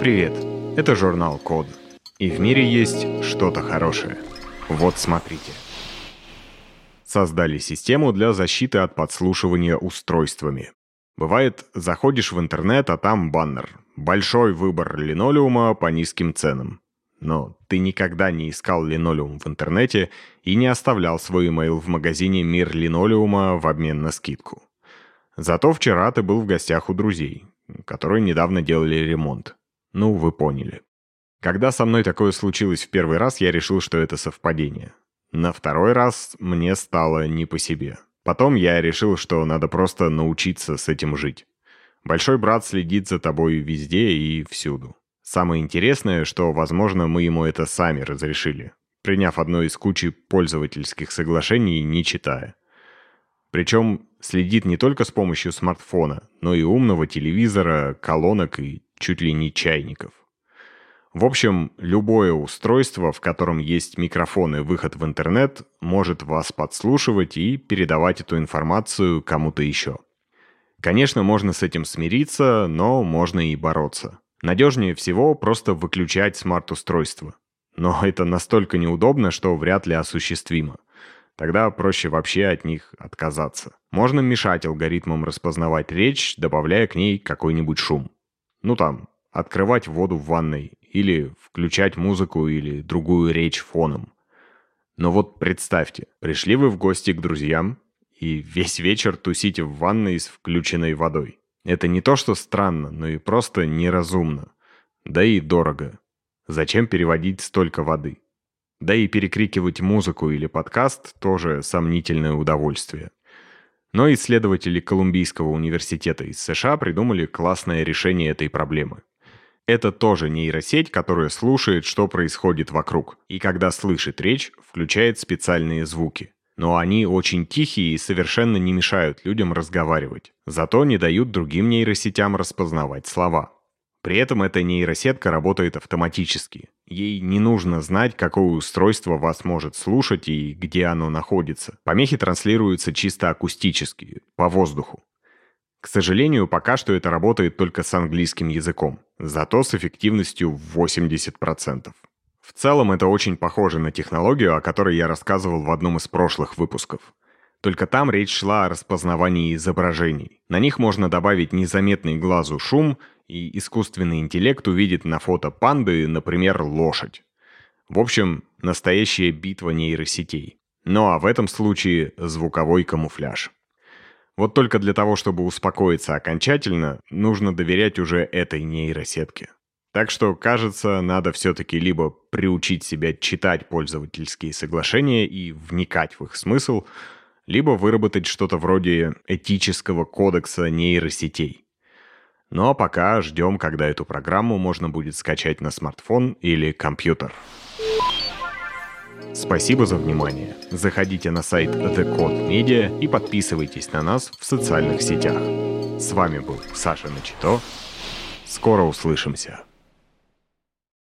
Привет, это журнал Код. И в мире есть что-то хорошее. Вот смотрите. Создали систему для защиты от подслушивания устройствами. Бывает, заходишь в интернет, а там баннер. Большой выбор линолеума по низким ценам. Но ты никогда не искал линолеум в интернете и не оставлял свой email в магазине «Мир линолеума» в обмен на скидку. Зато вчера ты был в гостях у друзей, которые недавно делали ремонт. Ну, вы поняли. Когда со мной такое случилось в первый раз, я решил, что это совпадение. На второй раз мне стало не по себе. Потом я решил, что надо просто научиться с этим жить. Большой брат следит за тобой везде и всюду. Самое интересное, что, возможно, мы ему это сами разрешили, приняв одно из кучи пользовательских соглашений, не читая. Причем следит не только с помощью смартфона, но и умного телевизора, колонок и чуть ли не чайников. В общем, любое устройство, в котором есть микрофон и выход в интернет, может вас подслушивать и передавать эту информацию кому-то еще. Конечно, можно с этим смириться, но можно и бороться. Надежнее всего просто выключать смарт-устройство. Но это настолько неудобно, что вряд ли осуществимо. Тогда проще вообще от них отказаться. Можно мешать алгоритмам распознавать речь, добавляя к ней какой-нибудь шум. Ну там, открывать воду в ванной, или включать музыку или другую речь фоном. Но вот представьте, пришли вы в гости к друзьям и весь вечер тусите в ванной с включенной водой. Это не то, что странно, но и просто неразумно. Да и дорого. Зачем переводить столько воды? Да и перекрикивать музыку или подкаст тоже сомнительное удовольствие. Но исследователи Колумбийского университета из США придумали классное решение этой проблемы. Это тоже нейросеть, которая слушает, что происходит вокруг, и когда слышит речь, включает специальные звуки но они очень тихие и совершенно не мешают людям разговаривать. Зато не дают другим нейросетям распознавать слова. При этом эта нейросетка работает автоматически. Ей не нужно знать, какое устройство вас может слушать и где оно находится. Помехи транслируются чисто акустически, по воздуху. К сожалению, пока что это работает только с английским языком, зато с эффективностью в 80%. В целом это очень похоже на технологию, о которой я рассказывал в одном из прошлых выпусков. Только там речь шла о распознавании изображений. На них можно добавить незаметный глазу шум, и искусственный интеллект увидит на фото панды, например, лошадь. В общем, настоящая битва нейросетей. Ну а в этом случае звуковой камуфляж. Вот только для того, чтобы успокоиться окончательно, нужно доверять уже этой нейросетке. Так что, кажется, надо все-таки либо приучить себя читать пользовательские соглашения и вникать в их смысл, либо выработать что-то вроде этического кодекса нейросетей. Ну а пока ждем, когда эту программу можно будет скачать на смартфон или компьютер. Спасибо за внимание. Заходите на сайт The Code Media и подписывайтесь на нас в социальных сетях. С вами был Саша Начито. Скоро услышимся.